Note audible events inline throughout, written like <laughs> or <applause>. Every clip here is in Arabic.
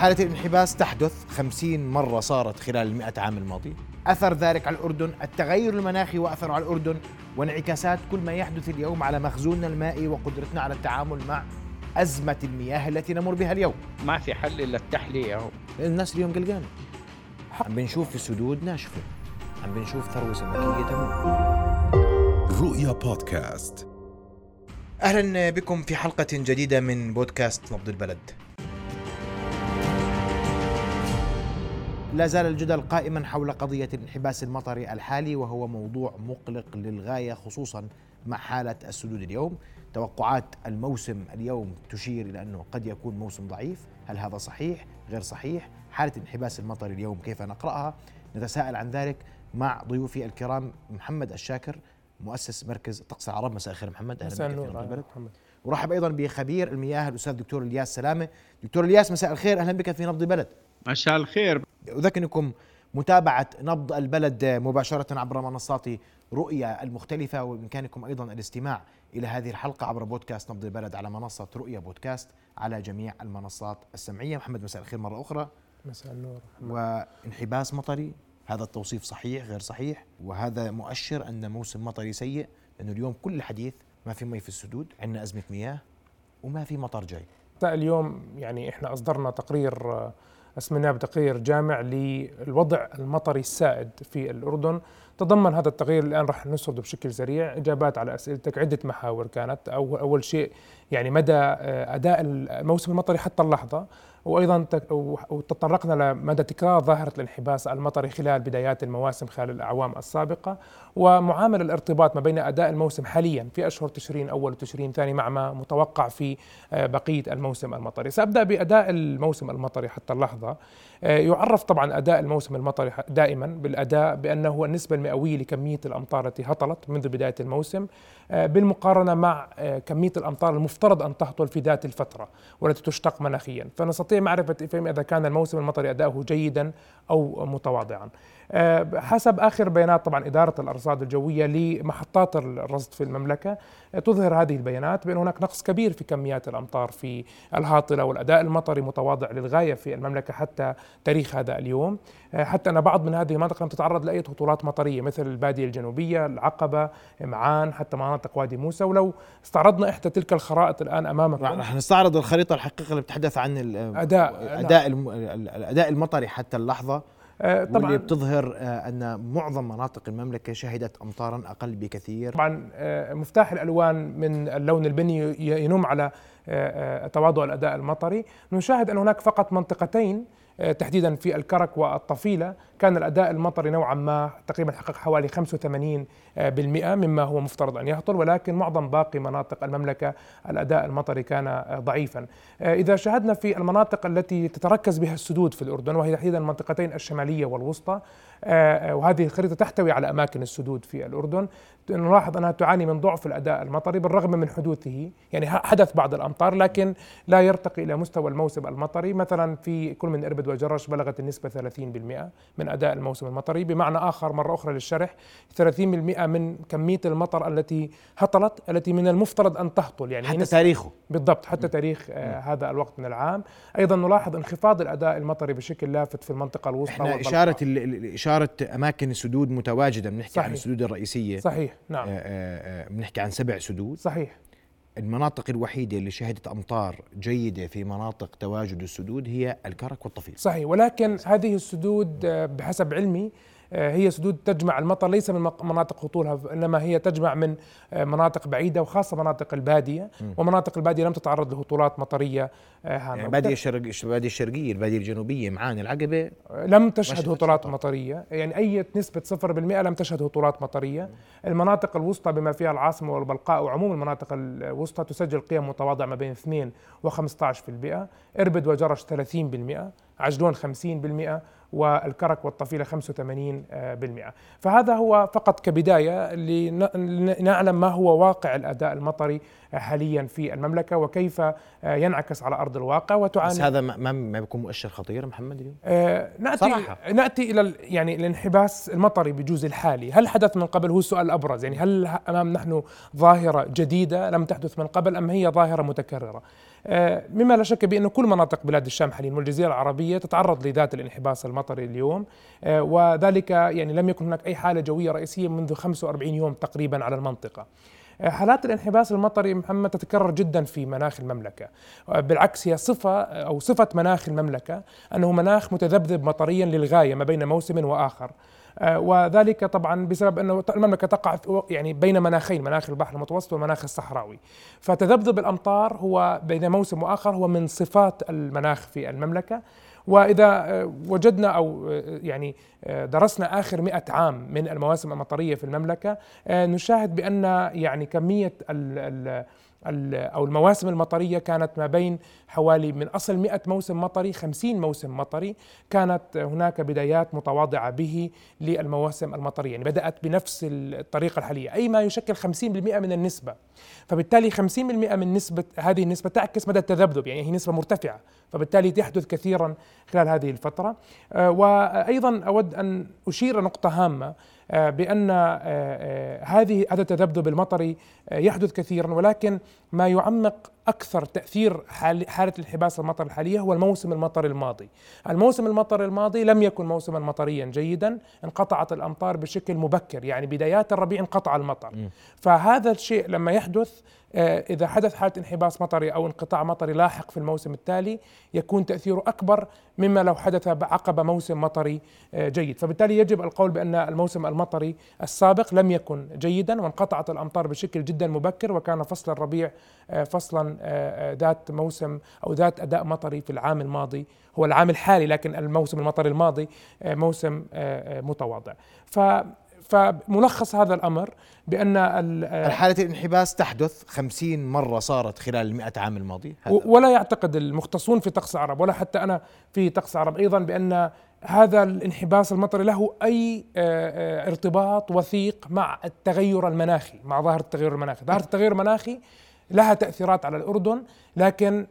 حالة الانحباس تحدث خمسين مرة صارت خلال المئة عام الماضية أثر ذلك على الأردن التغير المناخي وأثره على الأردن وانعكاسات كل ما يحدث اليوم على مخزوننا المائي وقدرتنا على التعامل مع أزمة المياه التي نمر بها اليوم. ما في حل إلا التحلية هو. الناس اليوم قلقانة. عم بنشوف السدود ناشفة. عم بنشوف ثروة سمكية تموت. رؤيا بودكاست. أهلا بكم في حلقة جديدة من بودكاست نبض البلد. لا زال الجدل قائما حول قضية الانحباس المطري الحالي وهو موضوع مقلق للغاية خصوصا مع حالة السدود اليوم. توقعات الموسم اليوم تشير إلى أنه قد يكون موسم ضعيف. هل هذا صحيح؟ غير صحيح. حالة الانحباس المطري اليوم كيف نقرأها؟ نتساءل عن ذلك مع ضيوفي الكرام محمد الشاكر مؤسس مركز طقس العرب. مساء الخير محمد. مساء بك في البلد محمد. ورحب أيضا بخبير المياه الأستاذ دكتور إلياس سلامة. دكتور إلياس مساء الخير. أهلا بك في نبض البلد. مساء الخير. أذكركم متابعة نبض البلد مباشرة عبر منصات رؤيا المختلفة وبإمكانكم أيضا الاستماع إلى هذه الحلقة عبر بودكاست نبض البلد على منصة رؤيا بودكاست على جميع المنصات السمعية. محمد مساء الخير مرة أخرى. مساء النور. وانحباس مطري هذا التوصيف صحيح غير صحيح؟ وهذا مؤشر أن موسم مطري سيء لأنه اليوم كل الحديث ما في مي في السدود عندنا أزمة مياه وما في مطر جاي. اليوم يعني إحنا أصدرنا تقرير اسمناه بتقرير جامع للوضع المطري السائد في الأردن. تضمن هذا التغيير الآن راح نسرده بشكل سريع إجابات على أسئلتك. عدة محاور كانت. أو أول شيء يعني مدى آه، أداء الموسم المطري حتى اللحظة. وأيضا تطرقنا لمدى تكرار ظاهرة الانحباس المطري خلال بدايات المواسم خلال الأعوام السابقة. ومعامل الارتباط ما بين أداء الموسم حاليا في أشهر تشرين أول وتشرين ثاني مع ما متوقع في آه، بقية الموسم المطري. سأبدأ بأداء الموسم المطري حتى اللحظة. آه، يعرف طبعا أداء الموسم المطري دائما بالأداء بأنه النسبة المئوية لكمية الأمطار التي هطلت منذ بداية الموسم. بالمقارنة مع كمية الأمطار المفترض أن تهطل في ذات الفترة والتي تشتق مناخيا. فنستطيع معرفة افهم إذا كان الموسم المطري أداؤه جيدا أو متواضعا. حسب آخر بيانات طبعا إدارة الأرصاد الجوية لمحطات الرصد في المملكة آه، تظهر هذه البيانات بأن هناك نقص كبير في كميات الأمطار في الهاطلة والأداء المطري متواضع للغاية في المملكة حتى تاريخ هذا اليوم. آه، حتى أن بعض من هذه المناطق لم تتعرض لأي هطولات مطرية مثل البادية الجنوبية العقبة معان حتى مناطق وادي موسى. ولو استعرضنا إحدى تلك الخرائط الآن أمامكم. رح نستعرض الخريطة الحقيقة اللي بتتحدث عن الاداء أداء الأداء المطري حتى اللحظة. آه، طبعا واللي بتظهر آه، أن معظم مناطق المملكة شهدت امطارا أقل بكثير. طبعا آه، مفتاح الألوان من اللون البني ينم على تواضع الأداء المطري. نشاهد أن هناك فقط منطقتين تحديدا في الكرك والطفيلة كان الأداء المطري نوعا ما تقريبا حقق حوالي 85% مما هو مفترض أن يهطل ولكن معظم باقي مناطق المملكة الأداء المطري كان ضعيفا. إذا شاهدنا في المناطق التي تتركز بها السدود في الأردن وهي تحديدا المنطقتين الشمالية والوسطى وهذه الخريطة تحتوي على أماكن السدود في الأردن. نلاحظ أنها تعاني من ضعف الأداء المطري بالرغم من حدوثه يعني حدث بعض الأمطار لكن لا يرتقي إلى مستوى الموسم المطري. مثلا في كل من إربد وجرش بلغت النسبة 30% من أداء الموسم المطري. بمعنى آخر مرة أخرى للشرح 30% من كمية المطر التي هطلت التي من المفترض أن تهطل يعني حتى تاريخه. بالضبط حتى تاريخ آه هذا الوقت من العام. أيضا نلاحظ انخفاض الأداء المطري بشكل لافت في المنطقة الوسطى إحنا إشارة إشارة أماكن السدود متواجدة. بنحكي صحيح. عن السدود الرئيسية. صحيح. نعم. آه، آه، آه، بنحكي عن سبع سدود. صحيح. المناطق الوحيدة اللي شهدت أمطار جيدة في مناطق تواجد السدود هي الكرك والطفيل. صحيح. ولكن هذه السدود بحسب علمي آه، هي سدود تجمع المطر ليس من مناطق هطولها إنما هي تجمع من آه، مناطق بعيدة وخاصة مناطق البادية. ومناطق البادية لم تتعرض لهطولات مطرية آه، هامة يعني الباديه الشرق الباديه الشرقية البادية الجنوبية معان العقبة لم تشهد هطولات مطرية يعني أي نسبة 0% لم تشهد هطولات مطرية. المناطق الوسطى بما فيها العاصمة والبلقاء وعموم المناطق الوسطى تسجل قيم متواضعة ما بين 2 و15% إربد وجرش 30% عجلون 50% والكرك والطفيلة 85% فهذا هو فقط كبداية لنعلم ما هو واقع الأداء المطري حاليا في المملكة وكيف ينعكس على أرض الواقع وتعاني. بس هذا ما ما بيكون مؤشر خطير محمد اليوم؟ آه نأتي صراحة. نأتي إلى يعني الانحباس المطري بجوز الحالي. هل حدث من قبل؟ هو السؤال الأبرز. يعني هل أمام نحن ظاهرة جديدة لم تحدث من قبل أم هي ظاهرة متكررة؟ آه، مما لا شك بأن كل مناطق بلاد الشام حاليا والجزيرة العربية تتعرض لذات الانحباس المطري اليوم. آه، وذلك يعني لم يكن هناك أي حالة جوية رئيسية منذ 45 يوم تقريبا على المنطقة. حالات الانحباس المطري محمد تتكرر جدا في مناخ المملكة. بالعكس هي صفة أو صفة مناخ المملكة أنه مناخ متذبذب مطريا للغاية ما بين موسم وآخر. آه، وذلك طبعا بسبب أنه المملكة تقع يعني بين مناخين مناخ البحر المتوسط والمناخ الصحراوي. فتذبذب الأمطار هو بين موسم وآخر هو من صفات المناخ في المملكة. وإذا آه، وجدنا أو آه، يعني درسنا آخر مئة عام من المواسم المطريه في المملكة نشاهد بأن يعني كمية ال ال أو المواسم المطرية كانت ما بين حوالي من أصل 100 موسم مطري 50 موسم مطري. كانت هناك بدايات متواضعة به للمواسم المطرية يعني بدأت بنفس الطريقة الحالية أي ما يشكل 50% من النسبة. فبالتالي 50% من نسبة هذه النسبة تعكس مدى التذبذب يعني هي نسبة مرتفعة فبالتالي تحدث كثيرا خلال هذه الفترة. آه، وأيضا أود أن أشير نقطة هامة. آه، بأن آه، هذه هذا التذبذب المطري يحدث كثيرا ولكن ما يعمق أكثر تأثير حالة الانحباس المطر الحالية هو الموسم المطري الماضي. الموسم المطري الماضي لم يكن موسما مطريا جيدا انقطعت الأمطار بشكل مبكر يعني بدايات الربيع انقطع المطر. فهذا الشيء لما يحدث آه، إذا حدث حالة انحباس مطري أو انقطاع مطري لاحق في الموسم التالي يكون تأثيره أكبر مما لو حدث عقب موسم مطري آه، جيد. فبالتالي يجب القول بأن الموسم المطري السابق لم يكن جيدا وانقطعت الأمطار بشكل جدا مبكر وكان فصل الربيع فصلا ذات موسم أو ذات أداء مطري في العام الماضي. هو العام الحالي لكن الموسم المطري الماضي موسم متواضع. ف فملخص هذا الأمر بأن الحالة الانحباس تحدث خمسين مرة صارت خلال المئة عام الماضية ولا يعتقد المختصون في طقس العرب ولا حتى أنا في طقس العرب أيضا بأن هذا الانحباس المطري له آه، آه، ارتباط وثيق مع التغير المناخي مع ظاهرة التغير المناخي. ظاهرة التغير المناخي لها تأثيرات على الأردن لكن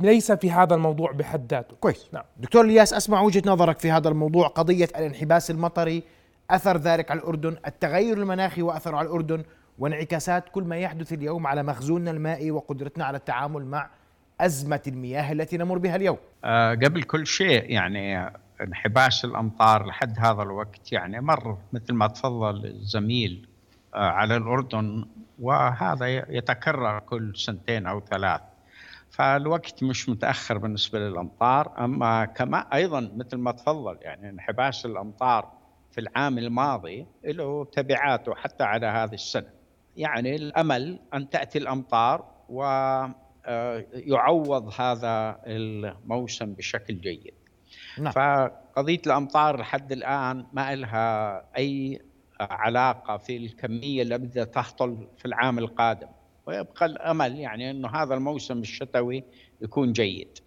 ليس في هذا الموضوع بحد ذاته كويس نعم. دكتور إلياس أسمع وجهة نظرك في هذا الموضوع قضية الانحباس المطري أثر ذلك على الأردن، التغير المناخي وأثره على الأردن وانعكاسات كل ما يحدث اليوم على مخزوننا المائي وقدرتنا على التعامل مع أزمة المياه التي نمر بها اليوم. أه قبل كل شيء يعني انحباس الأمطار لحد هذا الوقت يعني مر مثل ما تفضل الزميل على الأردن وهذا يتكرر كل سنتين أو ثلاث. فالوقت مش متأخر بالنسبة للأمطار أما كما أيضا مثل ما تفضل يعني انحباس الأمطار في العام الماضي له تبعاته حتى على هذه السنة يعني الأمل أن تأتي الأمطار ويعوض آه، هذا الموسم بشكل جيد نعم. فقضية الأمطار لحد الآن ما لها أي علاقة في الكمية اللي بدها تهطل في العام القادم. ويبقى الأمل يعني إنه هذا الموسم الشتوي يكون جيد.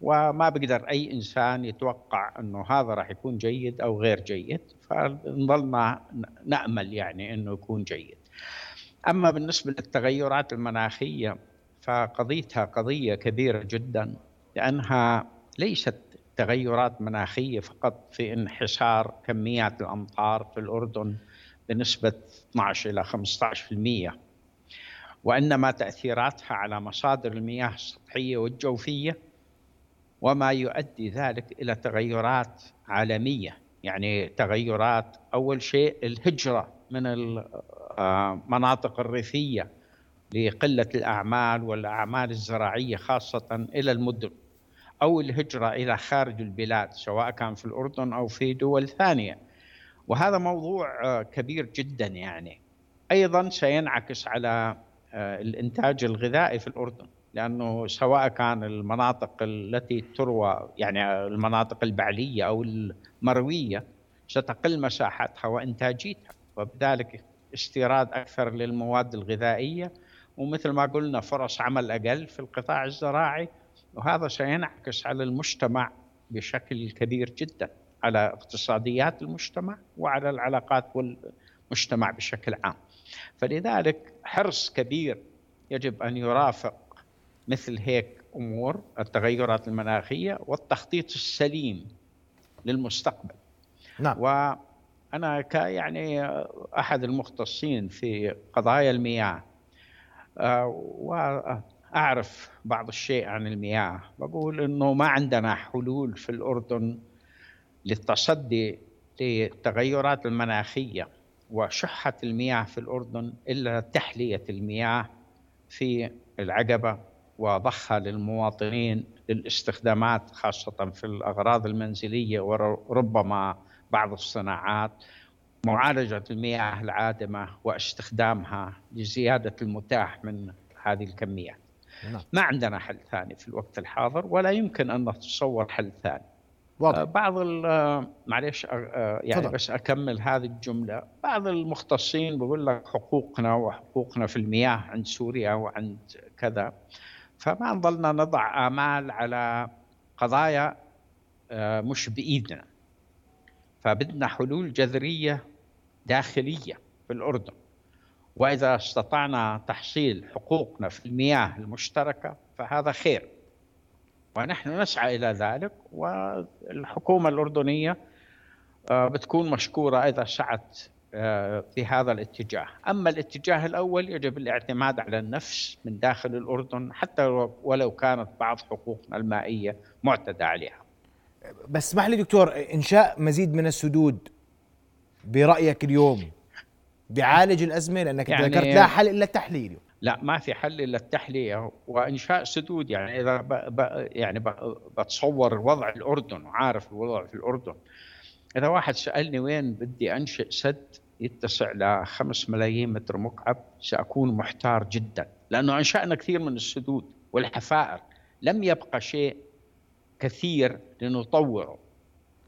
وما بقدر أي إنسان يتوقع إنه هذا راح يكون جيد أو غير جيد. فنظلنا نأمل يعني إنه يكون جيد. أما بالنسبة للتغيرات المناخية فقضيتها قضية كبيرة جدا لأنها ليست تغيرات مناخية فقط في انحسار كميات الأمطار في الأردن بنسبة 12 إلى 15% وإنما تأثيراتها على مصادر المياه السطحية والجوفية وما يؤدي ذلك إلى تغيرات عالمية يعني تغيرات أول شيء الهجرة من المناطق الريفية لقلة الأعمال والأعمال الزراعية خاصة إلى المدن. أو الهجرة إلى خارج البلاد سواء كان في الأردن أو في دول ثانية. وهذا موضوع كبير جدا يعني. أيضا سينعكس على الإنتاج الغذائي في الأردن لأنه سواء كان المناطق التي تروى يعني المناطق البعلية أو المروية ستقل مساحتها وإنتاجيتها. وبذلك استيراد أكثر للمواد الغذائية. ومثل ما قلنا فرص عمل أقل في القطاع الزراعي. وهذا سينعكس على المجتمع بشكل كبير جدا على اقتصاديات المجتمع وعلى العلاقات والمجتمع بشكل عام فلذلك حرص كبير يجب أن يرافق مثل هيك أمور التغيرات المناخية والتخطيط السليم للمستقبل. نعم. وأنا ك يعني أحد المختصين في قضايا المياه آه، أعرف بعض الشيء عن المياه بقول إنه ما عندنا حلول في الأردن للتصدي للتغيرات المناخية وشحة المياه في الأردن إلا تحلية المياه في العقبة وضخها للمواطنين للاستخدامات خاصة في الأغراض المنزلية وربما بعض الصناعات معالجة المياه العادمة واستخدامها لزيادة المتاح من هذه الكميات. نعم. ما عندنا حل ثاني في الوقت الحاضر ولا يمكن أن نتصور حل ثاني. واضح. آه، بعض آه، معلش آه، يعني فضل. بس أكمل هذه الجملة، بعض المختصين بيقول لك حقوقنا وحقوقنا في المياه عند سوريا وعند كذا فما نظلنا نضع آمال على قضايا مش بإيدنا فبدنا حلول جذرية داخلية في الأردن وإذا استطعنا تحصيل حقوقنا في المياه المشتركة فهذا خير. ونحن نسعى إلى ذلك والحكومة الأردنية آه، بتكون مشكورة إذا سعت آه، في هذا الاتجاه. أما الاتجاه الأول يجب الاعتماد على النفس من داخل الأردن حتى ولو كانت بعض حقوقنا المائية معتدى عليها. بس اسمح لي دكتور إنشاء مزيد من السدود برأيك اليوم. بيعالج الأزمة لأنك يعني ذكرت لا حل إلا التحليل. لا ما في حل إلا التحليه وإنشاء سدود. يعني إذا ب ب يعني بتصور وضع الأردن وعارف الوضع في الأردن. إذا واحد سألني وين بدي أنشئ سد يتسع ل 5 ملايين متر مكعب سأكون محتار جدا. لأنه أنشأنا كثير من السدود والحفائر. لم يبقى شيء كثير لنطوره.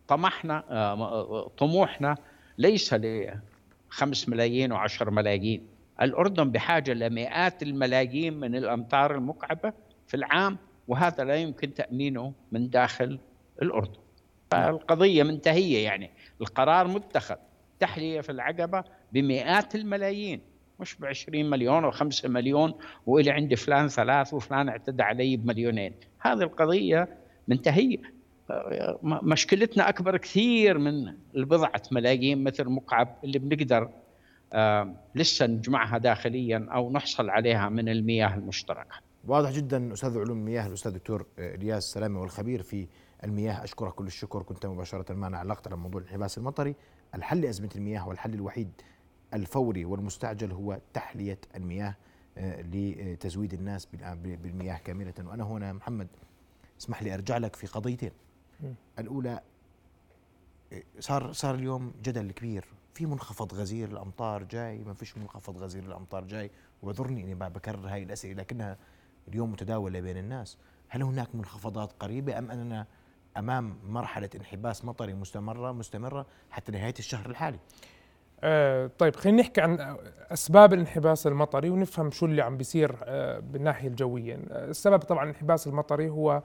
طمحنا آه، طموحنا ليس 5 ملايين و10 ملايين. الأردن بحاجة لمئات الملايين من الأمتار المكعبة في العام وهذا لا يمكن تأمينه من داخل الأردن. فالقضية منتهية يعني. القرار متخذ. تحلية في العقبة بمئات الملايين مش ب 20 مليون و5 مليون وإلى عندي فلان ثلاث وفلان اعتدى علي بمليونين. هذه القضية منتهية. مشكلتنا أكبر كثير من البضعة ملايين متر مكعب اللي بنقدر آه لسه نجمعها داخليا أو نحصل عليها من المياه المشتركة. واضح جدا أستاذ علوم المياه الأستاذ الدكتور إلياس سلامة والخبير في المياه. أشكرك كل الشكر. كنت مباشرة معنا علقت على موضوع الانحباس المطري. الحل لأزمة المياه والحل الوحيد الفوري والمستعجل هو تحلية المياه آه، لتزويد الناس بالمياه كاملة. وأنا هنا محمد اسمح لي أرجع لك في قضيتين. الأولى صار صار اليوم جدل كبير. في منخفض غزير الأمطار جاي ما فيش منخفض غزير الأمطار جاي واعذرني إني بكرر هاي الأسئلة لكنها اليوم متداولة بين الناس. هل هناك منخفضات قريبة أم أننا أمام مرحلة انحباس مطري مستمرة مستمرة حتى نهاية الشهر الحالي؟ آه طيب خلينا نحكي عن أسباب الانحباس المطري ونفهم شو اللي عم بيصير آه بالناحية الجوية. السبب طبعا الانحباس المطري هو آه،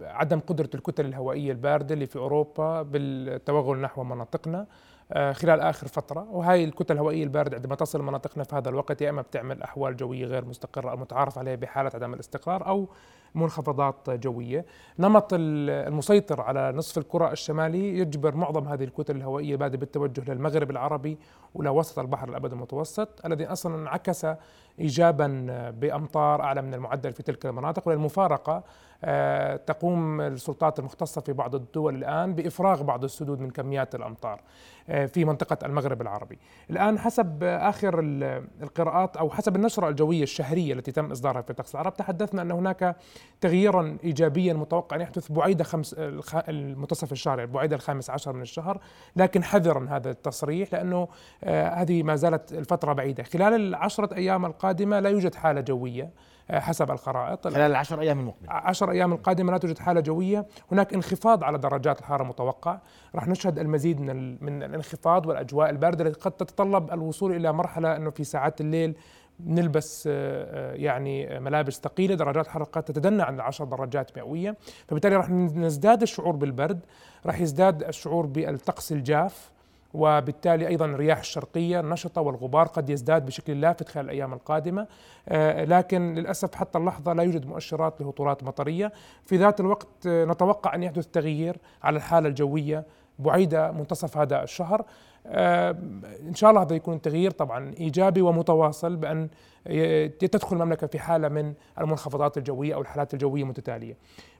عدم قدرة الكتل الهوائية الباردة اللي في أوروبا بالتوغل نحو مناطقنا آه، خلال آخر فترة. وهي الكتل الهوائية الباردة عندما تصل مناطقنا في هذا الوقت يا إما بتعمل أحوال جوية غير مستقرة المتعارف عليها بحالة عدم الاستقرار أو منخفضات جوية. نمط المسيطر على نصف الكرة الشمالي يجبر معظم هذه الكتل الهوائية الباردة بالتوجه للمغرب العربي ولوسط البحر الأبد المتوسط الذي أصلا انعكس إيجابا بأمطار أعلى من المعدل في تلك المناطق. وللمفارقة آه، تقوم السلطات المختصة في بعض الدول الآن بإفراغ بعض السدود من كميات الأمطار آه، في منطقة المغرب العربي. الآن حسب آخر القراءات أو حسب النشرة الجوية الشهرية التي تم إصدارها في طقس العرب تحدثنا أن هناك تغييرا إيجابيا متوقع أن يحدث بعيدة خمس المنتصف الشهر البعيدة الخامس عشر من الشهر لكن حذرا هذا التصريح لأنه آه، هذه ما زالت الفترة بعيدة. خلال العشرة أيام القادمة لا يوجد حالة جوية حسب الخرائط. خلال العشر أيام المقبلة. عشر أيام القادمة لا توجد حالة جوية. هناك انخفاض على درجات الحرارة متوقع راح نشهد المزيد من من الانخفاض والأجواء الباردة التي قد تتطلب الوصول إلى مرحلة أنه في ساعات الليل نلبس آه، آه، يعني ملابس ثقيلة درجات الحراره تتدنى عن العشر درجات مئوية. فبالتالي راح نزداد الشعور بالبرد راح يزداد الشعور بالطقس الجاف وبالتالي أيضا الرياح الشرقية النشطة والغبار قد يزداد بشكل لافت خلال الأيام القادمة. آه، لكن للأسف حتى اللحظة لا يوجد مؤشرات لهطولات مطرية. في ذات الوقت آه، نتوقع أن يحدث تغيير على الحالة الجوية بعيدة منتصف هذا الشهر. إن شاء الله هذا يكون تغيير طبعا إيجابي ومتواصل بأن تدخل المملكة في حالة من المنخفضات الجوية أو الحالات الجوية متتاليه.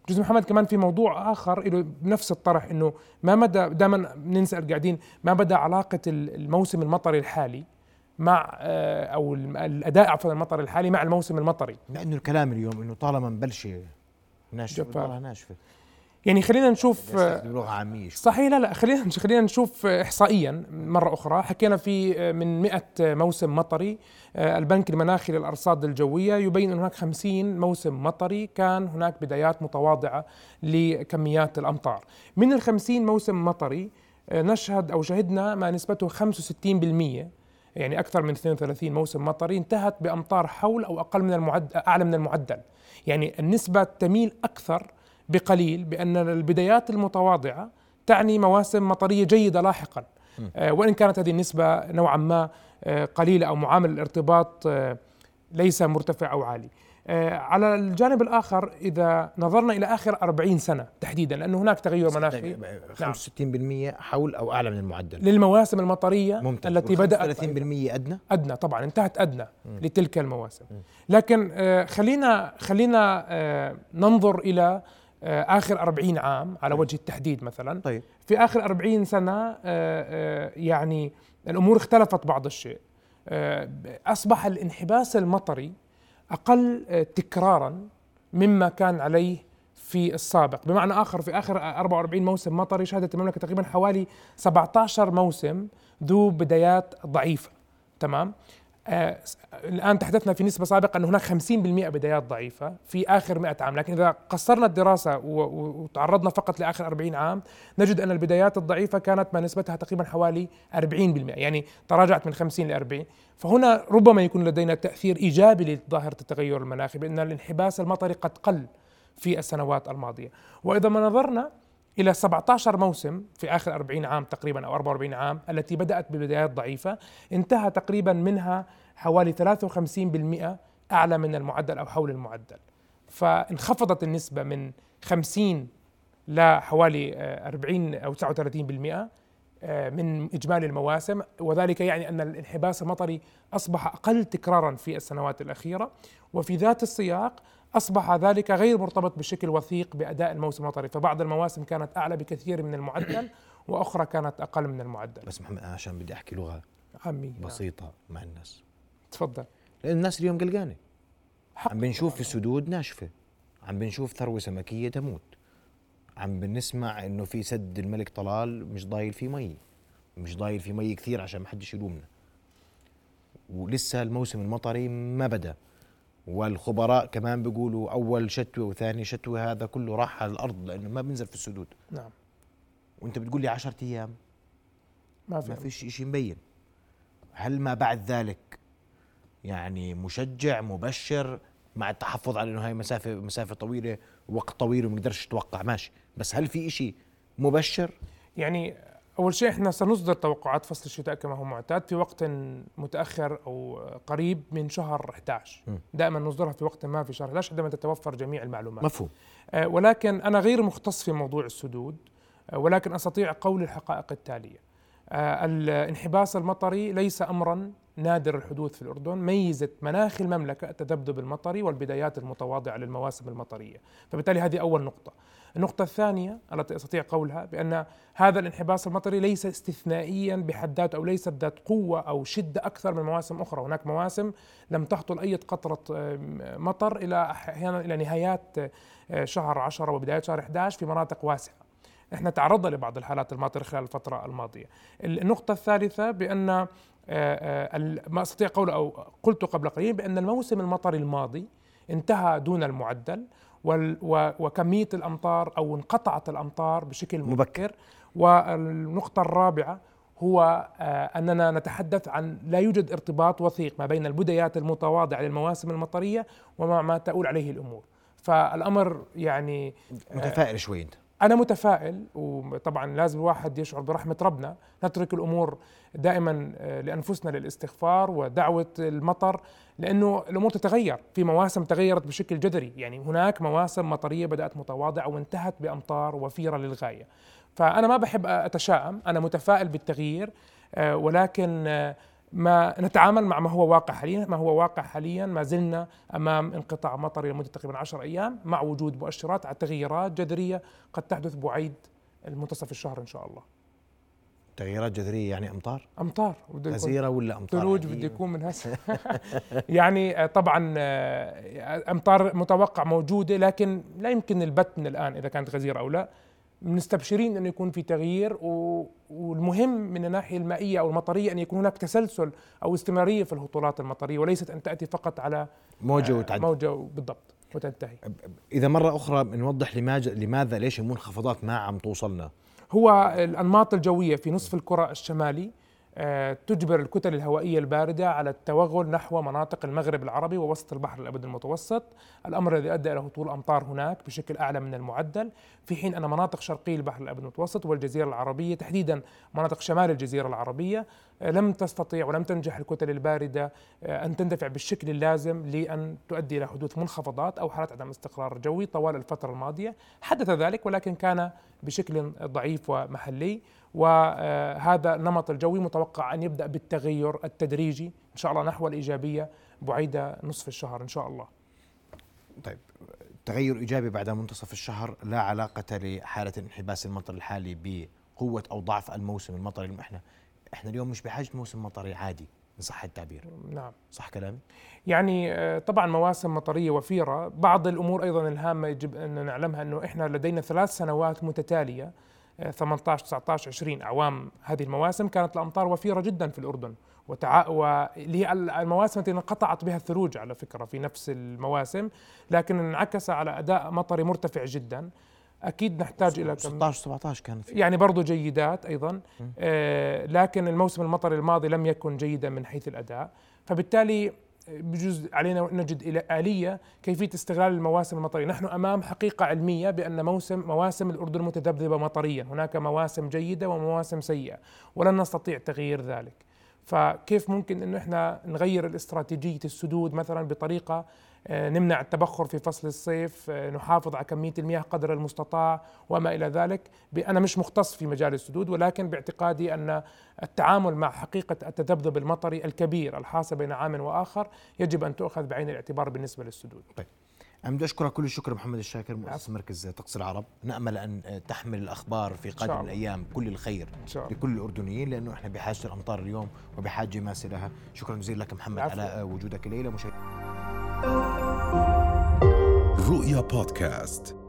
جزء محمد كمان في موضوع آخر له بنفس الطرح إنه ما مدى دائما ننسال قاعدين ما مدى علاقة الموسم المطري الحالي مع آه، أو الأداء عفوا المطر الحالي مع الموسم المطري؟ لأنه الكلام اليوم إنه طالما مبلشة ناشفة ناشفة. يعني خلينا نشوف لغة عامية صحيح لا لا خلينا خلينا نشوف احصائيا مرة أخرى. حكينا في من 100 موسم مطري البنك المناخي للأرصاد الجوية يبين ان هناك 50 موسم مطري. كان هناك بدايات متواضعة لكميات الأمطار. من ال 50 موسم مطري نشهد أو شهدنا ما نسبته 65% يعني أكثر من 32 موسم مطري انتهت بأمطار حول أو أقل من المعدل أعلى من المعدل. يعني النسبة تميل أكثر بقليل بأن البدايات المتواضعة تعني مواسم مطرية جيدة لاحقا آه، وإن كانت هذه النسبة نوعا ما آه، قليلة أو معامل الارتباط آه، ليس مرتفع أو عالي على الجانب الآخر إذا نظرنا إلى آخر 40 سنة تحديدا لأنه هناك تغير مناخي 65% نعم. حول أو أعلى من المعدل للمواسم المطرية ممتاز. التي بدأت 30% أدنى أدنى طبعا انتهت أدنى م. لتلك المواسم م. لكن خلينا خلينا ننظر إلى آخر 40 عام على وجه التحديد مثلا. طيب. في آخر 40 سنة آه، آه، يعني الأمور اختلفت بعض الشيء. أصبح الانحباس المطري أقل تكرارا مما كان عليه في السابق. بمعنى آخر في آخر 44 موسم مطري شهدت المملكة تقريبا حوالي 17 موسم ذو بدايات ضعيفة. تمام؟ آه الآن تحدثنا في نسبة سابقة إن هناك 50% بدايات ضعيفة في آخر 100 عام، لكن إذا قصرنا الدراسة وتعرضنا فقط لآخر 40 عام نجد أن البدايات الضعيفة كانت ما نسبتها تقريبا حوالي 40% يعني تراجعت من 50 ل 40 فهنا ربما يكون لدينا تأثير إيجابي لظاهرة التغير المناخي بأن الانحباس المطري قد قل في السنوات الماضية، وإذا ما نظرنا إلى 17 موسم في آخر 40 عام تقريبا أو 44 عام التي بدأت ببدايات ضعيفة. انتهى تقريبا منها حوالي 53% أعلى من المعدل أو حول المعدل. فانخفضت النسبة من 50 لحوالي 40 أو 39% آه، من إجمالي المواسم. وذلك يعني أن الانحباس المطري أصبح أقل تكرارا في السنوات الأخيرة. وفي ذات السياق أصبح ذلك غير مرتبط بشكل وثيق بأداء الموسم المطري فبعض المواسم كانت أعلى بكثير من المعدل وأخرى كانت أقل من المعدل. بس محمد أنا عشان بدي أحكي لغة عامية بسيطة نعم. مع الناس. تفضل. لأن الناس اليوم قلقانة. عم بنشوف في سدود ناشفة. عم بنشوف ثروة سمكية تموت. عم بنسمع إنه في سد الملك طلال مش ضايل فيه مي. مش ضايل فيه مي كثير عشان ما حدش يلومنا. ولسه الموسم المطري ما بدأ. والخبراء كمان بيقولوا أول شتوه وثاني شتوه هذا كله راح على الأرض لأنه ما بينزل في السدود. نعم. وأنت بتقول لي 10 أيام؟ ما في ما فيش شيء مبين. هل ما بعد ذلك يعني مشجع مبشر مع التحفظ على إنه هاي مسافة مسافة طويلة وقت طويل وما نقدرش نتوقع؟ ماشي. بس هل في شيء مبشر؟ يعني أول شيء إحنا سنصدر توقعات فصل الشتاء كما هو معتاد في وقت متأخر أو قريب من شهر 11 دائما نصدرها في وقت ما في شهر 11 عندما تتوفر جميع المعلومات. مفهوم. آه ولكن أنا غير مختص في موضوع السدود آه ولكن أستطيع قول الحقائق التالية. آه الانحباس المطري ليس امرا نادر الحدوث في الأردن ميزة مناخ المملكة التذبذب المطري والبدايات المتواضعة للمواسم المطرية. فبالتالي هذه أول نقطة. النقطة الثانية التي أستطيع قولها بأن هذا الانحباس المطري ليس استثنائيا بحد ذاته أو ليست ذات قوة أو شدة أكثر من مواسم أخرى. هناك مواسم لم تحصل أي قطرة مطر إلى أحيانا إلى نهايات آه، شهر 10 وبداية شهر 11 في مناطق واسعة. إحنا تعرضنا لبعض الحالات الماطرة خلال الفترة الماضية. النقطة الثالثة بأن آه، آه، ما أستطيع قوله أو قلت قبل قليل بأن الموسم المطري الماضي انتهى دون المعدل وكمية الأمطار أو انقطعت الأمطار بشكل مبكر. والنقطة الرابعة هو آه، أننا نتحدث عن لا يوجد ارتباط وثيق ما بين البدايات المتواضعة للمواسم المطرية وما ما تؤول عليه الأمور. فالأمر يعني متفائل شوي أنت. أنا متفائل وطبعا لازم الواحد يشعر برحمة ربنا نترك الأمور دائما آه، لأنفسنا للاستغفار ودعوة المطر لأنه الأمور تتغير في مواسم تغيرت بشكل جذري يعني هناك مواسم مطرية بدأت متواضعة وانتهت بأمطار وفيرة للغاية. فأنا ما بحب أتشائم أنا متفائل بالتغيير آه، ولكن آه، ما نتعامل مع ما هو واقع حاليا ما هو واقع حاليا ما زلنا أمام انقطاع مطري لمدة تقريبا 10 أيام مع وجود مؤشرات على تغييرات جذرية قد تحدث بعيد المنتصف الشهر إن شاء الله. تغييرات جذرية يعني أمطار؟ أمطار غزيرة ولا أمطار ثلوج بده يكون من هسه. <laughs> <laughs> يعني آه، طبعا آه، أمطار متوقع موجودة لكن لا يمكن البت من الآن إذا كانت غزيرة أو لا. مستبشرين انه يكون في تغيير والمهم من الناحية المائية أو المطرية أن يكون هناك تسلسل أو استمرارية في الهطولات المطرية وليست أن تأتي فقط على موجة وتعدي موجة بالضبط وتنتهي. إذا مرة أخرى بنوضح لماذا لماذا ليش المنخفضات ما عم توصلنا؟ هو الأنماط الجوية في نصف الكرة الشمالي آه، تجبر الكتل الهوائية الباردة على التوغل نحو مناطق المغرب العربي ووسط البحر الأبيض المتوسط. الأمر الذي أدى إلى هطول أمطار هناك بشكل أعلى من المعدل. في حين أن مناطق شرقي البحر الأبيض المتوسط والجزيرة العربية تحديدا مناطق شمال الجزيرة العربية آه، لم تستطيع ولم تنجح الكتل الباردة آه، أن تندفع بالشكل اللازم لأن تؤدي إلى حدوث منخفضات أو حالات عدم استقرار جوي طوال الفترة الماضية. حدث ذلك ولكن كان بشكل ضعيف ومحلي وهذا النمط الجوي متوقع أن يبدأ بالتغير التدريجي إن شاء الله نحو الإيجابية بعيد نصف الشهر إن شاء الله. طيب تغير إيجابي بعد منتصف الشهر لا علاقة لحالة انحباس المطر الحالي بقوة أو ضعف الموسم المطري إحنا إحنا اليوم مش بحاجة موسم مطري عادي ان صح التعبير. نعم. صح كلامي؟ يعني آه، طبعا مواسم مطرية وفيرة. بعض الأمور أيضا الهامة يجب أن نعلمها إنه إحنا لدينا ثلاث سنوات متتالية 18 19 20 أعوام هذه المواسم كانت الأمطار وفيرة جدا في الأردن. وتع... واللي هي المواسم التي انقطعت بها الثلوج على فكرة في نفس المواسم لكن انعكس على أداء مطري مرتفع جدا. أكيد نحتاج إلى 16 17 كان في. يعني برضه جيدات أيضا. آه لكن الموسم المطري الماضي لم يكن جيدا من حيث الأداء. فبالتالي بجوز علينا نجد إلى آلية كيفية استغلال المواسم المطرية، نحن أمام حقيقة علمية بأن موسم مواسم الأردن متذبذبة مطريا، هناك مواسم جيدة ومواسم سيئة، ولن نستطيع تغيير ذلك. فكيف ممكن انه إحنا نغير الاستراتيجية السدود مثلا بطريقة آه، نمنع التبخر في فصل الصيف آه، نحافظ على كمية المياه قدر المستطاع وما إلى ذلك. أنا مش مختص في مجال السدود ولكن باعتقادي أن التعامل مع حقيقة التذبذب المطري الكبير الحاصل بين عام وآخر يجب أن تؤخذ بعين الاعتبار بالنسبة للسدود. طيب. أنا بدي أشكرك كل الشكر محمد الشاكر مؤسس مركز طقس العرب. نأمل أن تحمل الأخبار في قادم الأيام كل الخير. لكل الأردنيين لأنه إحنا بحاجة الأمطار اليوم وبحاجة ماسة لها شكرا جزيلا لك محمد على وجودك الليلة مشاهدين رؤيا بودكاست.